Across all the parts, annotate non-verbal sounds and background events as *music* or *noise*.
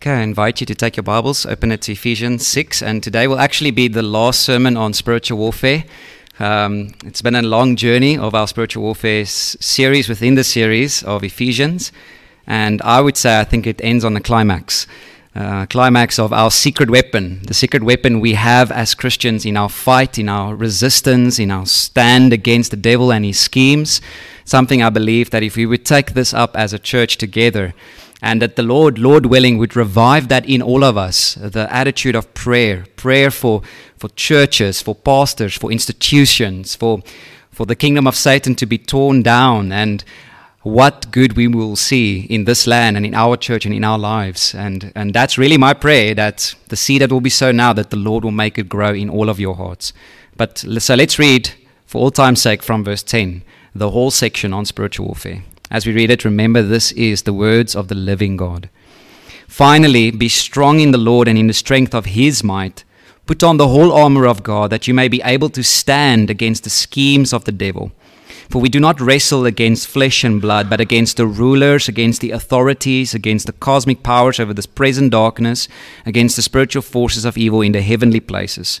Okay, I invite you to take your Bibles, open it to Ephesians 6, and today will actually be the last sermon on spiritual warfare. Um, it's been a long journey of our spiritual warfare series within the series of Ephesians, and I would say I think it ends on the climax. Uh, climax of our secret weapon, the secret weapon we have as Christians in our fight, in our resistance, in our stand against the devil and his schemes. Something I believe that if we would take this up as a church together, and that the Lord, Lord willing, would revive that in all of us the attitude of prayer, prayer for, for churches, for pastors, for institutions, for, for the kingdom of Satan to be torn down, and what good we will see in this land and in our church and in our lives. And, and that's really my prayer that the seed that will be sown now, that the Lord will make it grow in all of your hearts. But so let's read, for all time's sake, from verse 10, the whole section on spiritual warfare. As we read it, remember this is the words of the living God. Finally, be strong in the Lord and in the strength of his might. Put on the whole armor of God that you may be able to stand against the schemes of the devil. For we do not wrestle against flesh and blood, but against the rulers, against the authorities, against the cosmic powers over this present darkness, against the spiritual forces of evil in the heavenly places.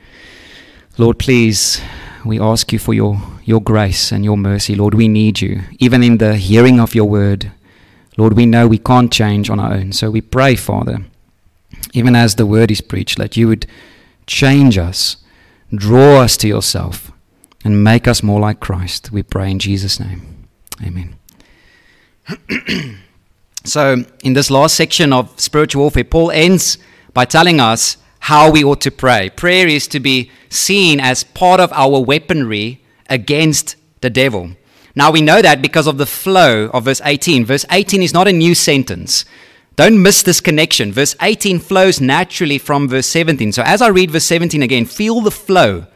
Lord, please, we ask you for your, your grace and your mercy. Lord, we need you, even in the hearing of your word. Lord, we know we can't change on our own. So we pray, Father, even as the word is preached, that you would change us, draw us to yourself, and make us more like Christ. We pray in Jesus' name. Amen. *clears throat* so, in this last section of spiritual warfare, Paul ends by telling us how we ought to pray. Prayer is to be seen as part of our weaponry against the devil. Now we know that because of the flow of verse 18. Verse 18 is not a new sentence. Don't miss this connection. Verse 18 flows naturally from verse 17. So as I read verse 17 again, feel the flow.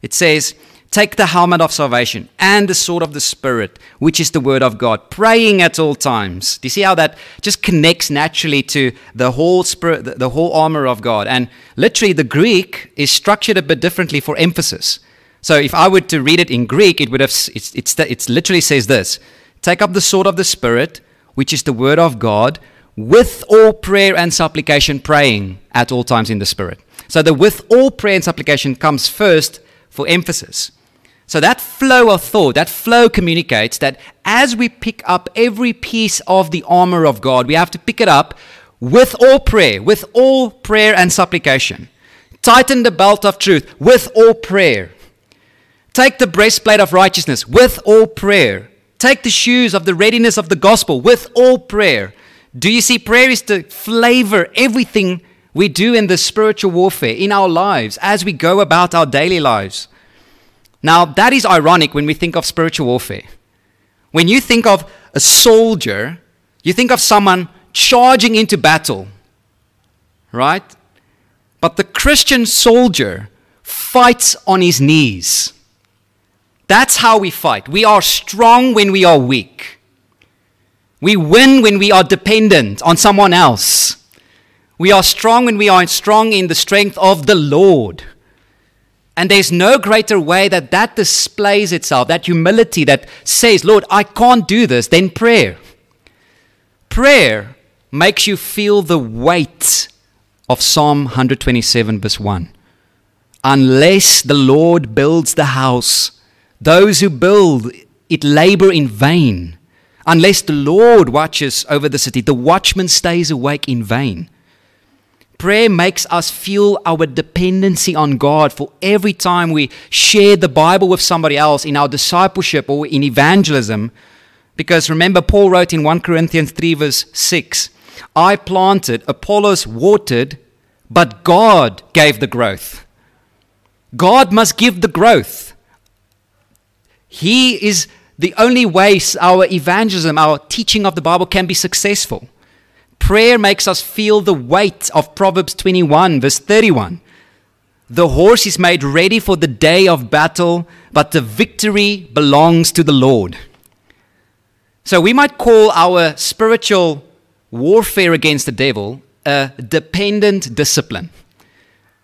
It says, Take the helmet of salvation and the sword of the Spirit, which is the word of God, praying at all times. Do you see how that just connects naturally to the whole spirit, the, whole armor of God? And literally, the Greek is structured a bit differently for emphasis. So if I were to read it in Greek, it would have it's, it's, it's literally says this: Take up the sword of the Spirit, which is the word of God, with all prayer and supplication, praying at all times in the Spirit. So the with all prayer and supplication comes first for emphasis. So that flow of thought, that flow communicates that as we pick up every piece of the armor of God, we have to pick it up with all prayer, with all prayer and supplication. Tighten the belt of truth with all prayer. Take the breastplate of righteousness with all prayer. Take the shoes of the readiness of the gospel with all prayer. Do you see? Prayer is to flavor everything we do in the spiritual warfare in our lives as we go about our daily lives. Now, that is ironic when we think of spiritual warfare. When you think of a soldier, you think of someone charging into battle, right? But the Christian soldier fights on his knees. That's how we fight. We are strong when we are weak. We win when we are dependent on someone else. We are strong when we are strong in the strength of the Lord. And there's no greater way that that displays itself, that humility that says, Lord, I can't do this, than prayer. Prayer makes you feel the weight of Psalm 127, verse 1. Unless the Lord builds the house, those who build it labor in vain. Unless the Lord watches over the city, the watchman stays awake in vain. Prayer makes us feel our dependency on God for every time we share the Bible with somebody else in our discipleship or in evangelism. Because remember, Paul wrote in 1 Corinthians 3, verse 6 I planted, Apollos watered, but God gave the growth. God must give the growth. He is the only way our evangelism, our teaching of the Bible can be successful. Prayer makes us feel the weight of Proverbs 21, verse 31. The horse is made ready for the day of battle, but the victory belongs to the Lord. So we might call our spiritual warfare against the devil a dependent discipline.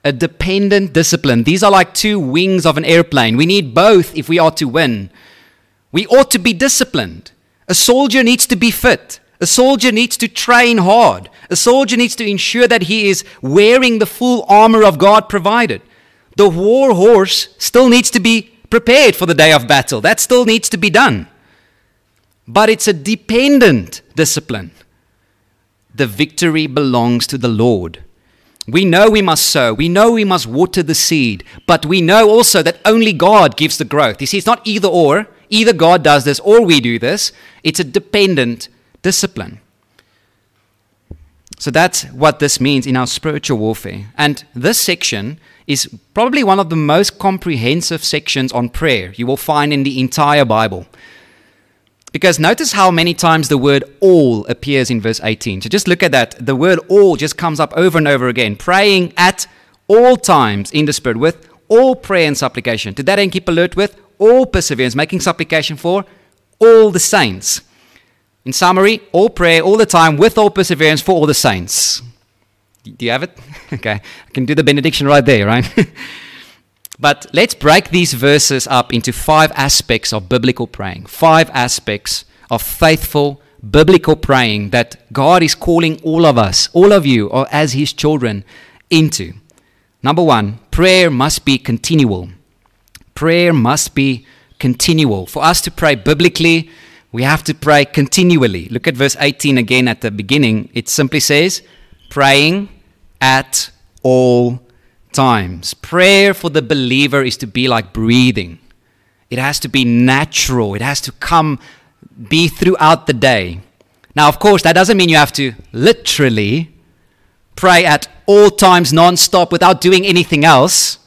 A dependent discipline. These are like two wings of an airplane. We need both if we are to win. We ought to be disciplined. A soldier needs to be fit. A soldier needs to train hard. A soldier needs to ensure that he is wearing the full armor of God provided. The war horse still needs to be prepared for the day of battle. That still needs to be done. But it's a dependent discipline. The victory belongs to the Lord. We know we must sow. We know we must water the seed. But we know also that only God gives the growth. You see, it's not either or. Either God does this or we do this. It's a dependent discipline. So that's what this means in our spiritual warfare. And this section is probably one of the most comprehensive sections on prayer you will find in the entire Bible. Because notice how many times the word all appears in verse 18. So just look at that. The word all just comes up over and over again. Praying at all times in the Spirit with all prayer and supplication. To that end, keep alert with all perseverance, making supplication for all the saints. In summary, all prayer all the time with all perseverance for all the saints. Do you have it? *laughs* okay, I can do the benediction right there, right? *laughs* but let's break these verses up into five aspects of biblical praying, five aspects of faithful biblical praying that God is calling all of us, all of you, or as His children, into. Number one, prayer must be continual. Prayer must be continual. For us to pray biblically, we have to pray continually. Look at verse 18 again at the beginning. It simply says, praying at all times. Prayer for the believer is to be like breathing, it has to be natural, it has to come, be throughout the day. Now, of course, that doesn't mean you have to literally pray at all times non-stop without doing anything else.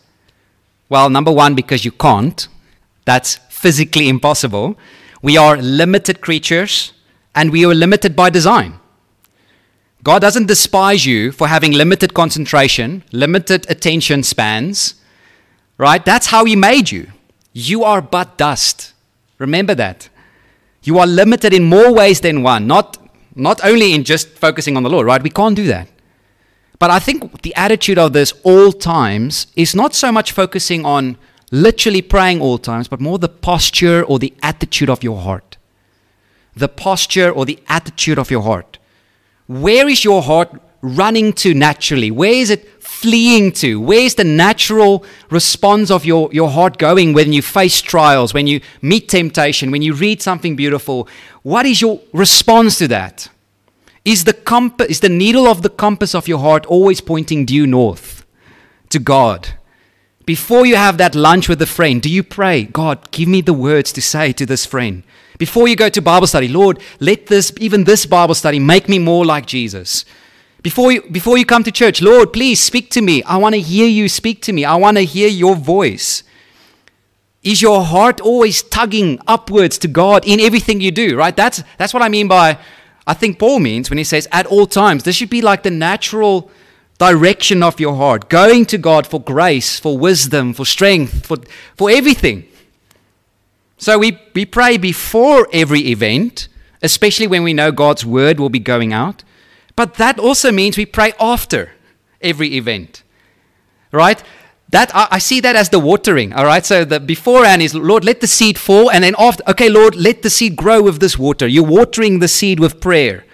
Well, number one, because you can't. That's physically impossible. We are limited creatures and we are limited by design. God doesn't despise you for having limited concentration, limited attention spans, right? That's how He made you. You are but dust. Remember that. You are limited in more ways than one, not, not only in just focusing on the Lord, right? We can't do that. But I think the attitude of this all times is not so much focusing on literally praying all times, but more the posture or the attitude of your heart. The posture or the attitude of your heart. Where is your heart running to naturally? Where is it fleeing to? Where is the natural response of your, your heart going when you face trials, when you meet temptation, when you read something beautiful? What is your response to that? Is the, compass, is the needle of the compass of your heart always pointing due north to God? Before you have that lunch with a friend, do you pray, God, give me the words to say to this friend? Before you go to Bible study, Lord, let this, even this Bible study, make me more like Jesus. Before you, before you come to church, Lord, please speak to me. I want to hear you speak to me. I want to hear your voice. Is your heart always tugging upwards to God in everything you do, right? That's, that's what I mean by I think Paul means when he says at all times. This should be like the natural direction of your heart, going to God for grace, for wisdom, for strength, for, for everything. So we, we pray before every event, especially when we know God's word will be going out. But that also means we pray after every event. Right? That I, I, see that as the watering. All right. So the beforehand is Lord, let the seed fall, and then after, okay, Lord, let the seed grow with this water. You're watering the seed with prayer.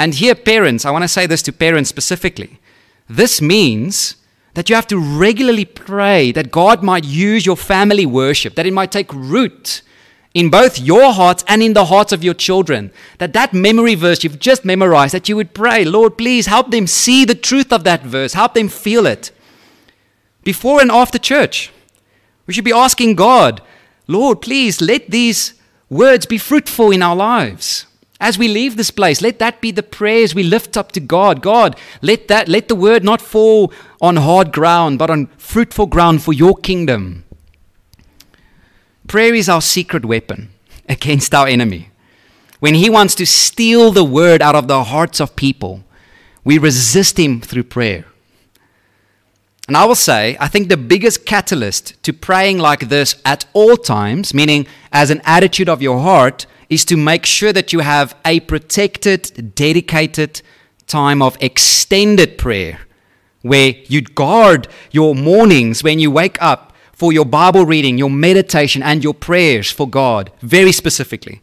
And here, parents, I want to say this to parents specifically. This means that you have to regularly pray that God might use your family worship, that it might take root in both your hearts and in the hearts of your children. That that memory verse you've just memorized, that you would pray, Lord, please help them see the truth of that verse, help them feel it. Before and after church, we should be asking God, Lord, please let these words be fruitful in our lives. As we leave this place, let that be the prayers we lift up to God. God, let that let the word not fall on hard ground, but on fruitful ground for your kingdom. Prayer is our secret weapon *laughs* against our enemy. When he wants to steal the word out of the hearts of people, we resist him through prayer. And I will say, I think the biggest catalyst to praying like this at all times, meaning as an attitude of your heart, is to make sure that you have a protected, dedicated time of extended prayer where you guard your mornings when you wake up for your Bible reading, your meditation, and your prayers for God, very specifically.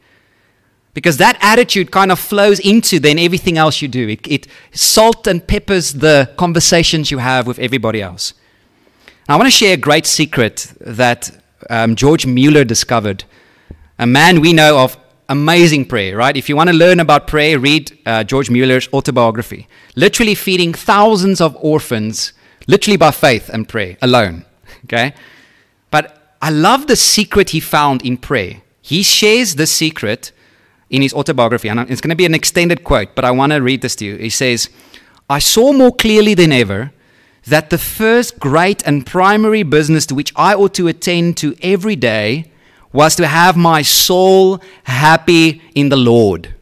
Because that attitude kind of flows into then everything else you do. It, it salt and peppers the conversations you have with everybody else. Now, I want to share a great secret that um, George Mueller discovered. A man we know of amazing prayer, right? If you want to learn about prayer, read uh, George Mueller's autobiography. Literally feeding thousands of orphans, literally by faith and prayer alone. *laughs* Okay? But I love the secret he found in prayer. He shares the secret in his autobiography, and it's going to be an extended quote, but I want to read this to you. He says, I saw more clearly than ever that the first great and primary business to which I ought to attend to every day was to have my soul happy in the Lord.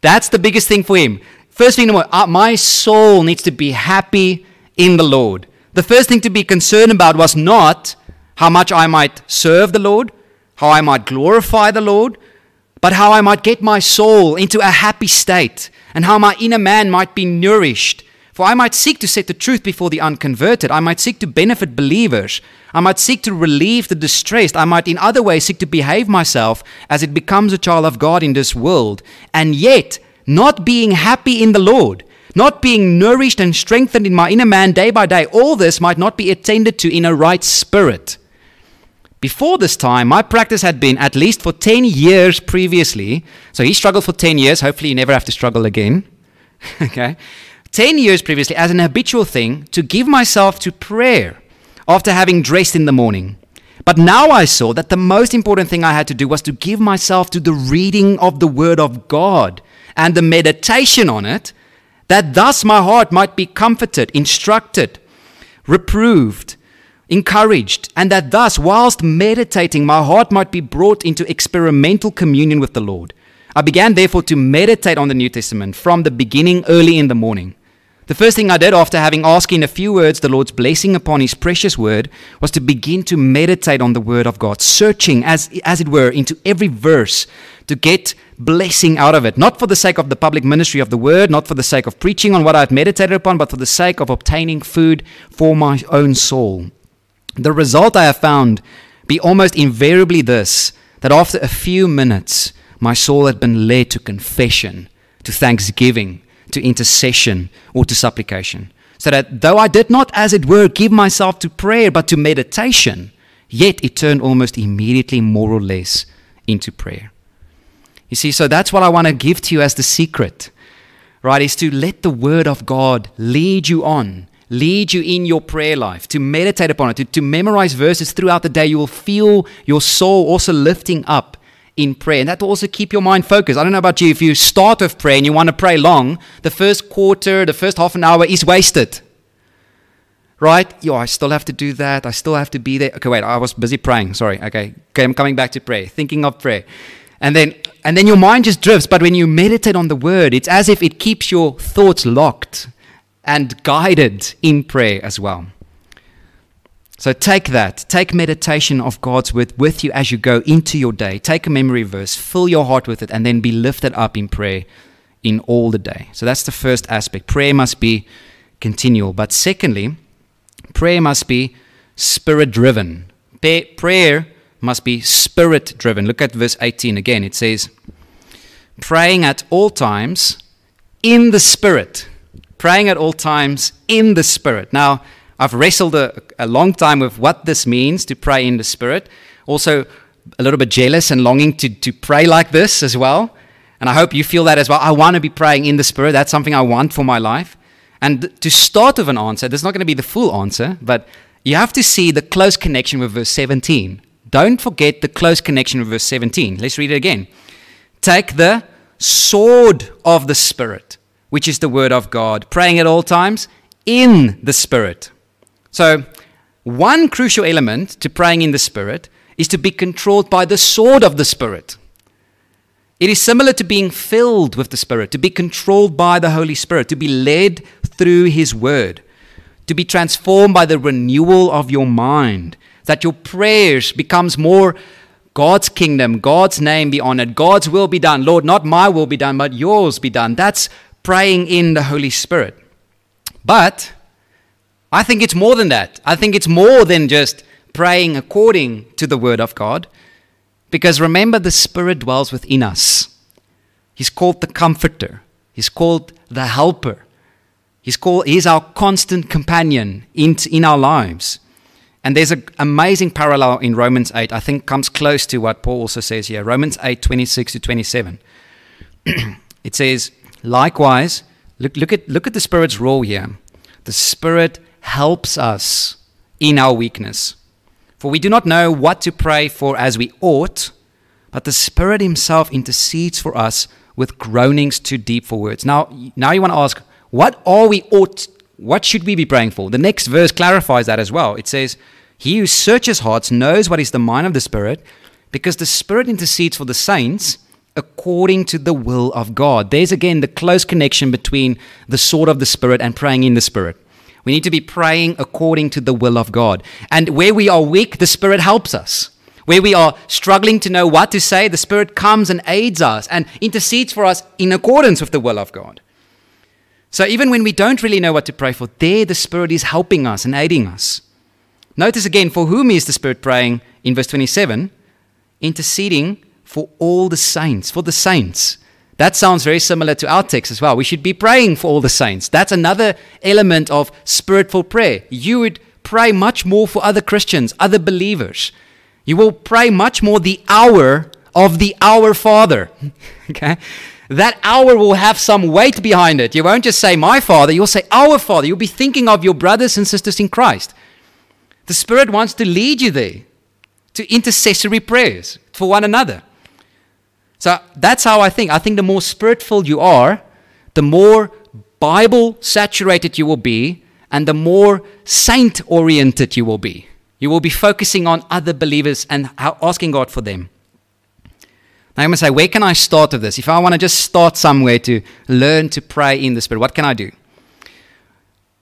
That's the biggest thing for him. First thing, uh, my soul needs to be happy in the Lord the first thing to be concerned about was not how much I might serve the Lord, how I might glorify the Lord, but how I might get my soul into a happy state and how my inner man might be nourished. For I might seek to set the truth before the unconverted. I might seek to benefit believers. I might seek to relieve the distressed. I might, in other ways, seek to behave myself as it becomes a child of God in this world. And yet, not being happy in the Lord, not being nourished and strengthened in my inner man day by day, all this might not be attended to in a right spirit. Before this time, my practice had been, at least for 10 years previously, so he struggled for 10 years, hopefully you never have to struggle again. *laughs* okay? 10 years previously, as an habitual thing, to give myself to prayer after having dressed in the morning. But now I saw that the most important thing I had to do was to give myself to the reading of the Word of God and the meditation on it that thus my heart might be comforted, instructed, reproved, encouraged, and that thus, whilst meditating, my heart might be brought into experimental communion with the Lord. I began therefore to meditate on the New Testament from the beginning early in the morning. The first thing I did after having asked in a few words the Lord's blessing upon His precious word was to begin to meditate on the word of God, searching, as, as it were, into every verse to get blessing out of it. Not for the sake of the public ministry of the word, not for the sake of preaching on what I had meditated upon, but for the sake of obtaining food for my own soul. The result I have found be almost invariably this that after a few minutes, my soul had been led to confession, to thanksgiving to intercession or to supplication. So that though I did not, as it were, give myself to prayer, but to meditation, yet it turned almost immediately more or less into prayer. You see, so that's what I want to give to you as the secret, right? Is to let the Word of God lead you on, lead you in your prayer life, to meditate upon it, to, to memorize verses throughout the day. You will feel your soul also lifting up in prayer. And that will also keep your mind focused. I don't know about you, if you start with prayer and you want to pray long, the first quarter, the first half an hour is wasted. Right? Yo, I still have to do that. I still have to be there. Okay, wait, I was busy praying. Sorry. Okay. Okay, I'm coming back to prayer, thinking of prayer. And then and then your mind just drifts, but when you meditate on the word, it's as if it keeps your thoughts locked and guided in prayer as well. So take that. Take meditation of God's word with you as you go into your day. Take a memory verse, fill your heart with it, and then be lifted up in prayer in all the day. So that's the first aspect. Prayer must be continual. But secondly, prayer must be spirit driven. Prayer must be spirit driven. Look at verse 18 again. It says, praying at all times in the spirit. Praying at all times in the spirit. Now, I've wrestled a, a long time with what this means to pray in the Spirit. Also, a little bit jealous and longing to, to pray like this as well. And I hope you feel that as well. I want to be praying in the Spirit. That's something I want for my life. And to start with an answer, there's not going to be the full answer, but you have to see the close connection with verse 17. Don't forget the close connection with verse 17. Let's read it again. Take the sword of the Spirit, which is the word of God, praying at all times in the Spirit. So, one crucial element to praying in the Spirit is to be controlled by the sword of the Spirit. It is similar to being filled with the Spirit, to be controlled by the Holy Spirit, to be led through His Word, to be transformed by the renewal of your mind, that your prayers becomes more God's kingdom, God's name be honored, God's will be done. Lord, not my will be done, but yours be done. That's praying in the Holy Spirit. But I think it's more than that. I think it's more than just praying according to the Word of God. Because remember, the Spirit dwells within us. He's called the Comforter, He's called the Helper. He's called, He's our constant companion in, in our lives. And there's an amazing parallel in Romans 8, I think comes close to what Paul also says here. Romans 8, 26 to 27. *clears throat* it says, likewise, look, look, at, look at the Spirit's role here. The Spirit helps us in our weakness. For we do not know what to pray for as we ought, but the Spirit Himself intercedes for us with groanings too deep for words. Now, now you want to ask, what are we ought? What should we be praying for? The next verse clarifies that as well. It says, He who searches hearts knows what is the mind of the Spirit, because the Spirit intercedes for the saints according to the will of God. There's again the close connection between the sword of the Spirit and praying in the Spirit. We need to be praying according to the will of God. And where we are weak, the Spirit helps us. Where we are struggling to know what to say, the Spirit comes and aids us and intercedes for us in accordance with the will of God. So even when we don't really know what to pray for, there the Spirit is helping us and aiding us. Notice again, for whom is the Spirit praying in verse 27? Interceding for all the saints, for the saints. That sounds very similar to our text as well. We should be praying for all the saints. That's another element of spiritual prayer. You would pray much more for other Christians, other believers. You will pray much more the hour of the Our Father. *laughs* okay? That hour will have some weight behind it. You won't just say, My Father, you'll say, Our Father. You'll be thinking of your brothers and sisters in Christ. The Spirit wants to lead you there to intercessory prayers for one another. So that's how I think. I think the more spiritual you are, the more Bible saturated you will be, and the more saint oriented you will be. You will be focusing on other believers and asking God for them. Now I'm going to say, where can I start with this? If I want to just start somewhere to learn to pray in the Spirit, what can I do?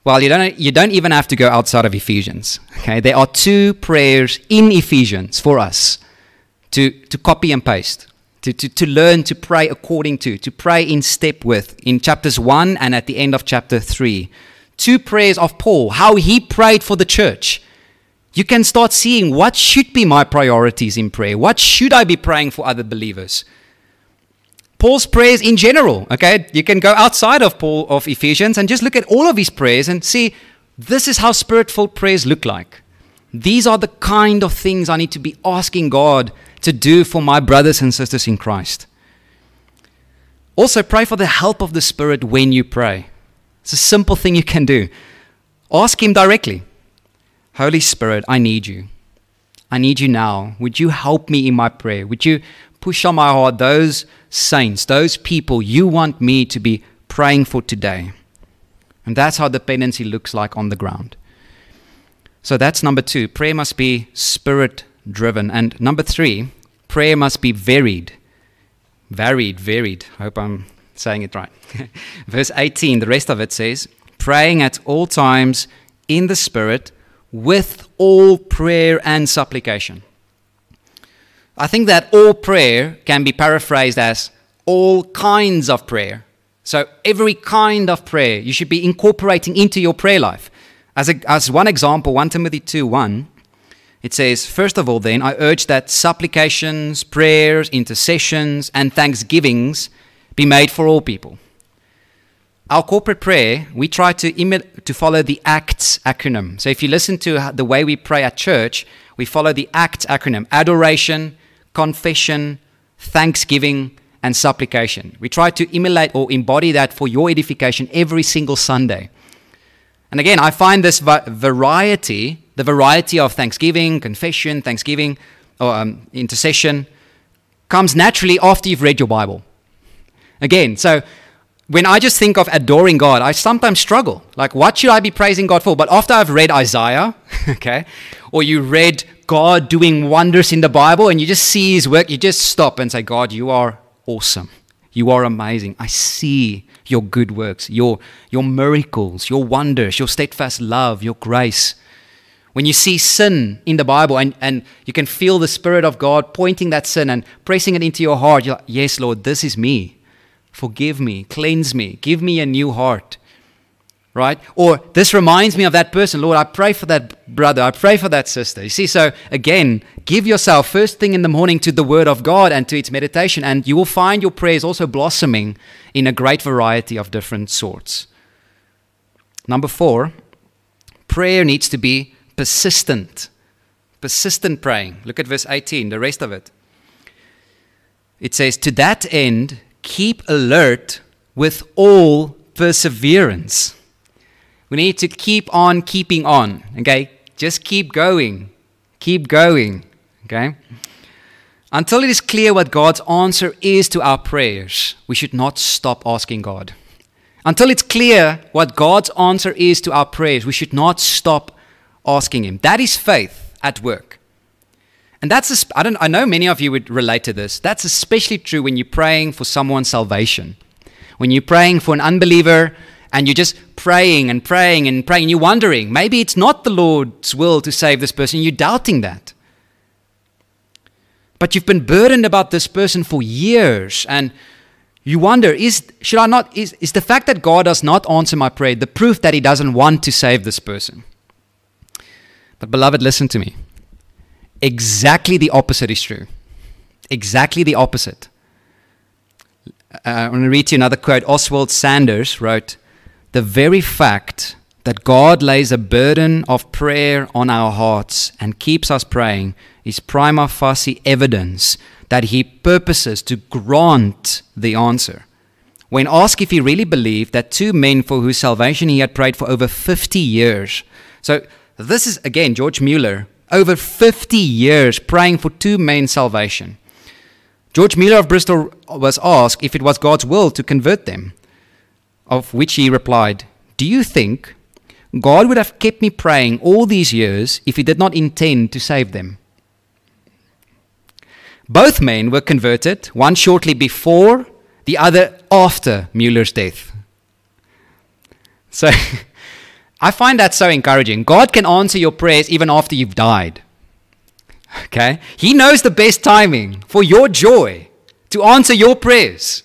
Well, you don't, you don't even have to go outside of Ephesians. Okay, there are two prayers in Ephesians for us to, to copy and paste to, to, to learn to pray according to, to pray in step with, in chapters 1 and at the end of chapter 3. Two prayers of Paul, how he prayed for the church. You can start seeing what should be my priorities in prayer. What should I be praying for other believers? Paul's prayers in general, okay? You can go outside of Paul of Ephesians and just look at all of his prayers and see this is how spiritual prayers look like. These are the kind of things I need to be asking God to do for my brothers and sisters in Christ. Also, pray for the help of the Spirit when you pray. It's a simple thing you can do. Ask Him directly Holy Spirit, I need you. I need you now. Would you help me in my prayer? Would you push on my heart those saints, those people you want me to be praying for today? And that's how dependency looks like on the ground. So that's number two. Prayer must be spirit driven. And number three, prayer must be varied. Varied, varied. I hope I'm saying it right. *laughs* Verse 18, the rest of it says, praying at all times in the Spirit with all prayer and supplication. I think that all prayer can be paraphrased as all kinds of prayer. So, every kind of prayer you should be incorporating into your prayer life. As, a, as one example, 1 Timothy 2 1 it says, First of all, then, I urge that supplications, prayers, intercessions, and thanksgivings be made for all people. Our corporate prayer, we try to, imi- to follow the ACTS acronym. So if you listen to the way we pray at church, we follow the ACT acronym adoration, confession, thanksgiving, and supplication. We try to emulate or embody that for your edification every single Sunday. And again, I find this va- variety, the variety of thanksgiving, confession, thanksgiving, or um, intercession, comes naturally after you've read your Bible. Again, so when I just think of adoring God, I sometimes struggle. Like, what should I be praising God for? But after I've read Isaiah, *laughs* okay, or you read God doing wonders in the Bible and you just see his work, you just stop and say, God, you are awesome. You are amazing. I see your good works, your, your miracles, your wonders, your steadfast love, your grace. When you see sin in the Bible and, and you can feel the Spirit of God pointing that sin and pressing it into your heart, you're like, yes, Lord, this is me. Forgive me, cleanse me, give me a new heart right? Or this reminds me of that person. Lord, I pray for that brother. I pray for that sister. You see, so again, give yourself first thing in the morning to the Word of God and to its meditation, and you will find your prayers also blossoming in a great variety of different sorts. Number four, prayer needs to be persistent. Persistent praying. Look at verse 18, the rest of it. It says, To that end, keep alert with all perseverance we need to keep on keeping on, okay? Just keep going. Keep going, okay? Until it is clear what God's answer is to our prayers, we should not stop asking God. Until it's clear what God's answer is to our prayers, we should not stop asking Him. That is faith at work. And that's, a, I, don't, I know many of you would relate to this. That's especially true when you're praying for someone's salvation. When you're praying for an unbeliever and you're just praying and praying and praying, and you're wondering, maybe it's not the Lord's will to save this person, you're doubting that. But you've been burdened about this person for years, and you wonder, is should I not is, is the fact that God does not answer my prayer the proof that He doesn't want to save this person? But beloved, listen to me. Exactly the opposite is true. Exactly the opposite. Uh, I'm going to read to you another quote. Oswald Sanders wrote, the very fact that God lays a burden of prayer on our hearts and keeps us praying is prima facie evidence that He purposes to grant the answer. When asked if he really believed that two men for whose salvation he had prayed for over 50 years, so this is again George Mueller, over 50 years praying for two men's salvation. George Mueller of Bristol was asked if it was God's will to convert them. Of which he replied, Do you think God would have kept me praying all these years if he did not intend to save them? Both men were converted, one shortly before, the other after Mueller's death. So *laughs* I find that so encouraging. God can answer your prayers even after you've died. Okay? He knows the best timing for your joy to answer your prayers.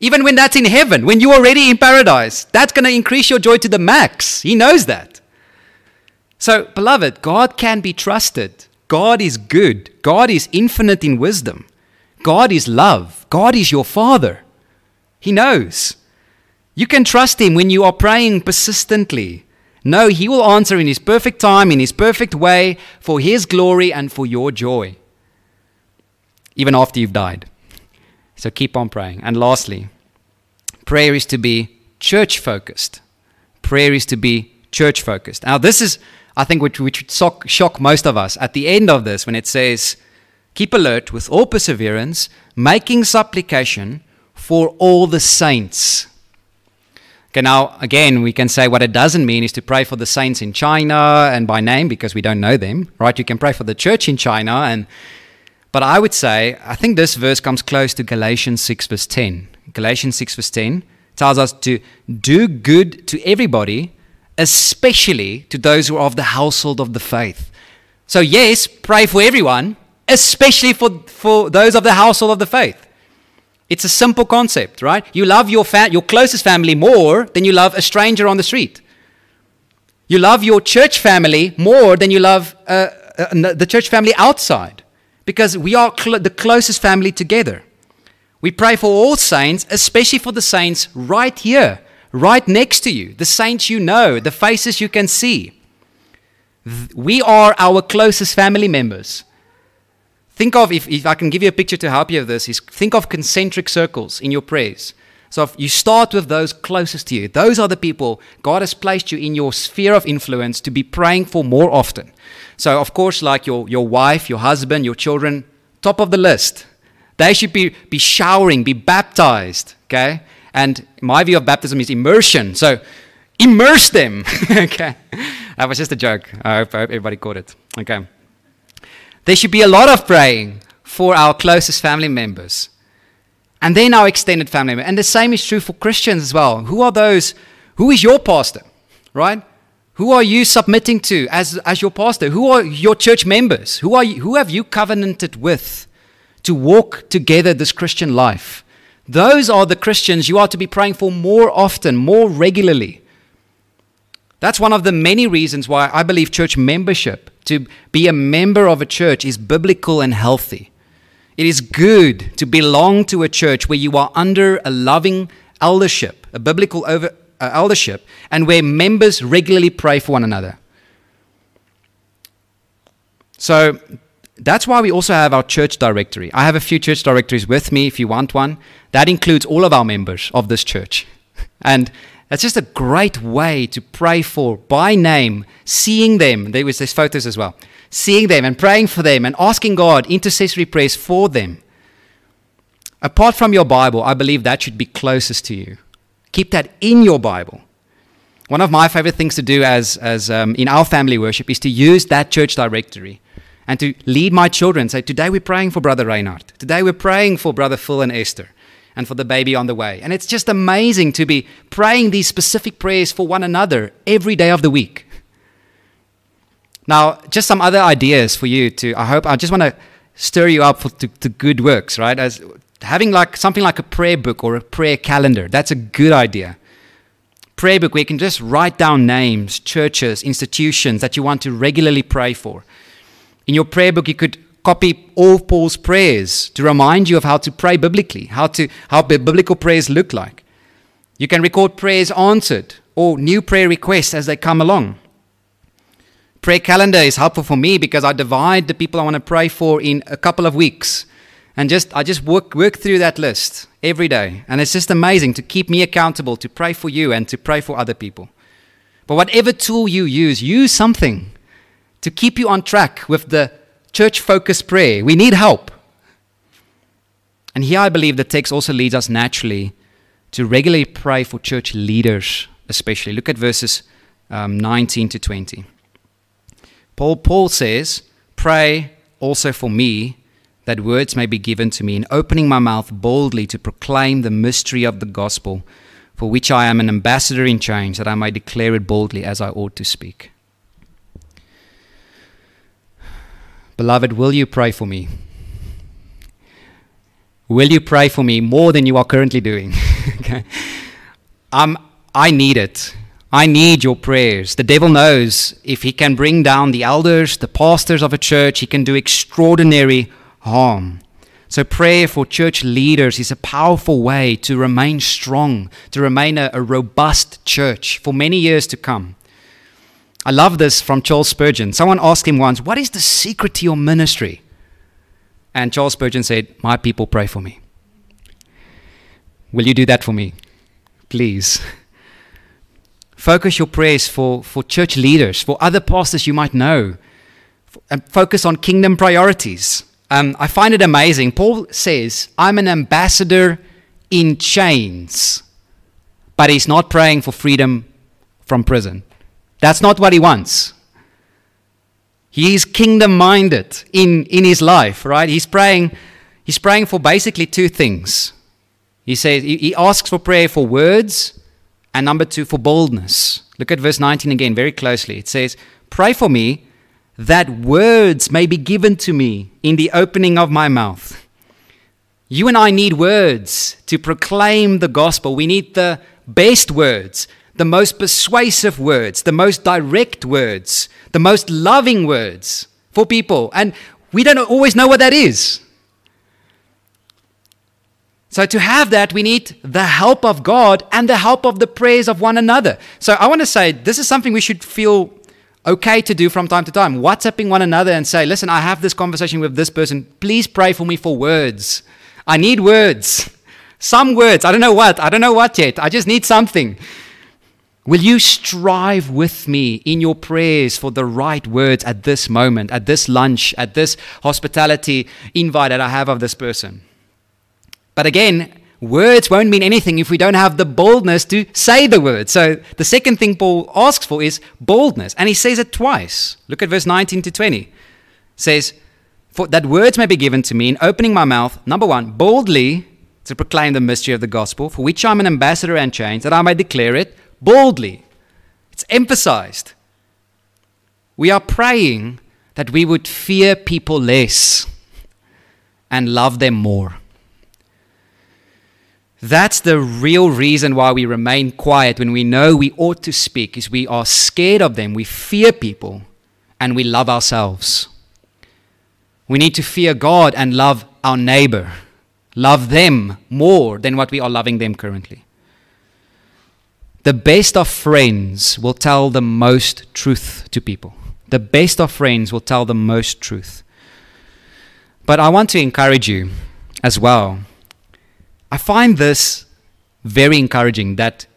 Even when that's in heaven, when you're already in paradise, that's going to increase your joy to the max. He knows that. So, beloved, God can be trusted. God is good. God is infinite in wisdom. God is love. God is your Father. He knows. You can trust Him when you are praying persistently. No, He will answer in His perfect time, in His perfect way, for His glory and for your joy, even after you've died. So keep on praying. And lastly, prayer is to be church focused. Prayer is to be church focused. Now, this is, I think, which, which would shock, shock most of us. At the end of this, when it says, Keep alert with all perseverance, making supplication for all the saints. Okay, now, again, we can say what it doesn't mean is to pray for the saints in China and by name because we don't know them, right? You can pray for the church in China and but I would say, I think this verse comes close to Galatians 6, verse 10. Galatians 6, verse 10 tells us to do good to everybody, especially to those who are of the household of the faith. So, yes, pray for everyone, especially for, for those of the household of the faith. It's a simple concept, right? You love your, fa- your closest family more than you love a stranger on the street. You love your church family more than you love uh, uh, the church family outside because we are cl- the closest family together. We pray for all saints, especially for the saints right here, right next to you, the saints you know, the faces you can see. We are our closest family members. Think of, if, if I can give you a picture to help you with this, is think of concentric circles in your prayers. So if you start with those closest to you. Those are the people God has placed you in your sphere of influence to be praying for more often. So of course, like your, your wife, your husband, your children, top of the list. They should be, be showering, be baptized. Okay? And my view of baptism is immersion. So immerse them. *laughs* okay. That was just a joke. I hope, I hope everybody caught it. Okay. There should be a lot of praying for our closest family members. And then our extended family members. And the same is true for Christians as well. Who are those? Who is your pastor? Right? Who are you submitting to as, as your pastor? Who are your church members? Who, are you, who have you covenanted with to walk together this Christian life? Those are the Christians you are to be praying for more often, more regularly. That's one of the many reasons why I believe church membership, to be a member of a church, is biblical and healthy. It is good to belong to a church where you are under a loving eldership, a biblical over, uh, eldership, and where members regularly pray for one another. So that's why we also have our church directory. I have a few church directories with me if you want one. That includes all of our members of this church. *laughs* And that's just a great way to pray for by name, seeing them. There was these photos as well. Seeing them and praying for them and asking God intercessory prayers for them. Apart from your Bible, I believe that should be closest to you. Keep that in your Bible. One of my favorite things to do as, as um, in our family worship is to use that church directory and to lead my children. Say, today we're praying for Brother Reinhard. Today we're praying for Brother Phil and Esther and for the baby on the way. And it's just amazing to be praying these specific prayers for one another every day of the week. Now, just some other ideas for you to, I hope, I just want to stir you up for, to, to good works, right? As having like something like a prayer book or a prayer calendar, that's a good idea. Prayer book where you can just write down names, churches, institutions that you want to regularly pray for. In your prayer book, you could copy all Paul's prayers to remind you of how to pray biblically, how, to, how biblical prayers look like. You can record prayers answered or new prayer requests as they come along. Prayer calendar is helpful for me because I divide the people I want to pray for in a couple of weeks. And just I just work work through that list every day. And it's just amazing to keep me accountable to pray for you and to pray for other people. But whatever tool you use, use something to keep you on track with the church focused prayer. We need help. And here I believe the text also leads us naturally to regularly pray for church leaders, especially. Look at verses um, 19 to 20. Paul, Paul says, Pray also for me that words may be given to me in opening my mouth boldly to proclaim the mystery of the gospel, for which I am an ambassador in chains, that I may declare it boldly as I ought to speak. Beloved, will you pray for me? Will you pray for me more than you are currently doing? *laughs* okay. Um, I need it. I need your prayers. The devil knows if he can bring down the elders, the pastors of a church, he can do extraordinary harm. So, prayer for church leaders is a powerful way to remain strong, to remain a, a robust church for many years to come. I love this from Charles Spurgeon. Someone asked him once, What is the secret to your ministry? And Charles Spurgeon said, My people pray for me. Will you do that for me? Please. Focus your prayers for, for church leaders, for other pastors you might know, and focus on kingdom priorities. Um, I find it amazing. Paul says, I'm an ambassador in chains, but he's not praying for freedom from prison. That's not what he wants. He's kingdom minded in, in his life, right? He's praying, he's praying for basically two things. He says he asks for prayer for words and number two for boldness. Look at verse 19 again very closely. It says, Pray for me that words may be given to me in the opening of my mouth. You and I need words to proclaim the gospel. We need the best words, the most persuasive words, the most direct words, the most loving words for people. And we don't always know what that is. So, to have that, we need the help of God and the help of the prayers of one another. So, I want to say this is something we should feel okay to do from time to time. WhatsApping one another and say, listen, I have this conversation with this person. Please pray for me for words. I need words. Some words. I don't know what. I don't know what yet. I just need something. Will you strive with me in your prayers for the right words at this moment, at this lunch, at this hospitality invite that I have of this person? But again, words won't mean anything if we don't have the boldness to say the word. So the second thing Paul asks for is boldness, and he says it twice. Look at verse 19 to 20. It says, For that words may be given to me in opening my mouth, number one, boldly to proclaim the mystery of the gospel, for which I'm an ambassador and chains, that I may declare it boldly. It's emphasized. We are praying that we would fear people less and love them more. That's the real reason why we remain quiet when we know we ought to speak is we are scared of them, we fear people, and we love ourselves. We need to fear God and love our neighbor, love them more than what we are loving them currently. The best of friends will tell the most truth to people. The best of friends will tell the most truth. But I want to encourage you as well. I find this very encouraging that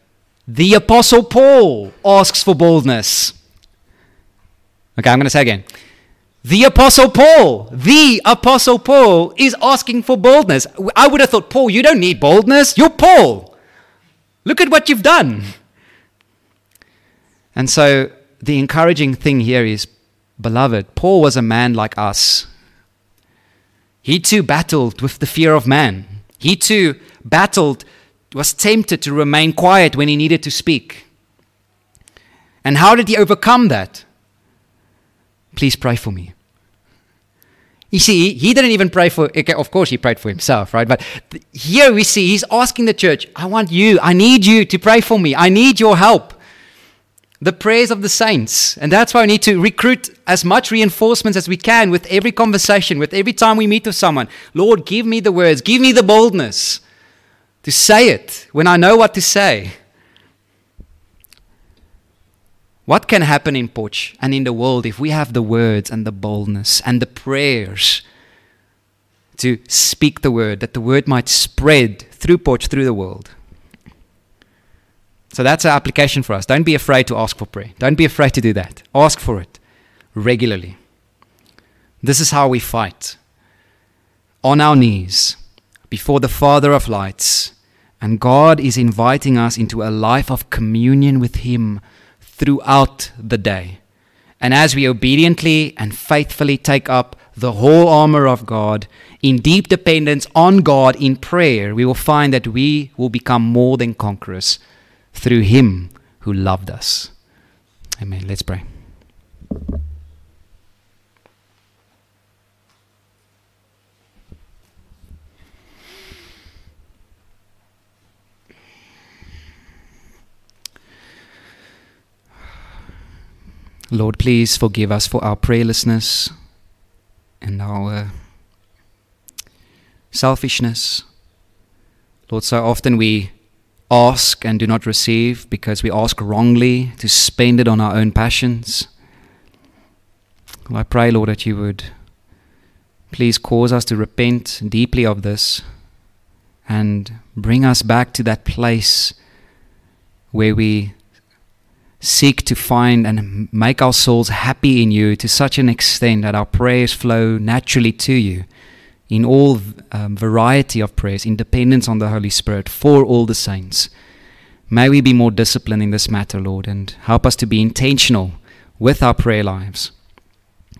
the Apostle Paul asks for boldness. Okay, I'm going to say again. The Apostle Paul, the Apostle Paul is asking for boldness. I would have thought, Paul, you don't need boldness. You're Paul. Look at what you've done. And so the encouraging thing here is, beloved, Paul was a man like us. He too battled with the fear of man. He too battled, was tempted to remain quiet when he needed to speak. And how did he overcome that? Please pray for me. You see, he didn't even pray for, okay, of course, he prayed for himself, right? But here we see he's asking the church, I want you, I need you to pray for me, I need your help. The prayers of the saints. And that's why we need to recruit as much reinforcements as we can with every conversation, with every time we meet with someone. Lord, give me the words, give me the boldness to say it when I know what to say. What can happen in Potch and in the world if we have the words and the boldness and the prayers to speak the word, that the word might spread through Potch, through the world? So that's an application for us. Don't be afraid to ask for prayer. Don't be afraid to do that. Ask for it regularly. This is how we fight on our knees before the Father of lights. And God is inviting us into a life of communion with Him throughout the day. And as we obediently and faithfully take up the whole armor of God in deep dependence on God in prayer, we will find that we will become more than conquerors through Him who loved us. Amen. Let's pray. Lord, please forgive us for our prayerlessness and our uh, selfishness. Lord, so often we ask and do not receive because we ask wrongly to spend it on our own passions. Well, I pray, Lord, that you would please cause us to repent deeply of this and bring us back to that place where we seek to find and make our souls happy in you to such an extent that our prayers flow naturally to you in all um, variety of prayers, in dependence on the Holy Spirit for all the saints. May we be more disciplined in this matter, Lord, and help us to be intentional with our prayer lives.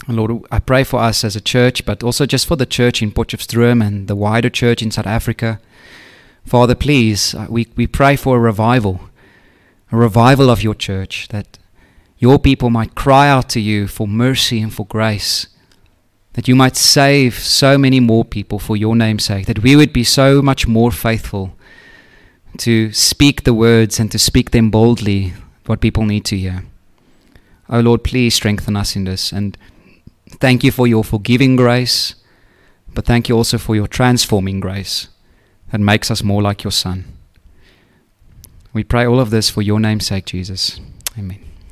Lord, I pray for us as a church, but also just for the church in Potchefstroom and the wider church in South Africa. Father, please, uh, we, we pray for a revival a revival of your church, that your people might cry out to you for mercy and for grace, that you might save so many more people for your name's sake, that we would be so much more faithful to speak the words and to speak them boldly, what people need to hear. Oh Lord, please strengthen us in this. And thank you for your forgiving grace, but thank you also for your transforming grace that makes us more like your Son. We pray all of this for your name's sake, Jesus. Amen.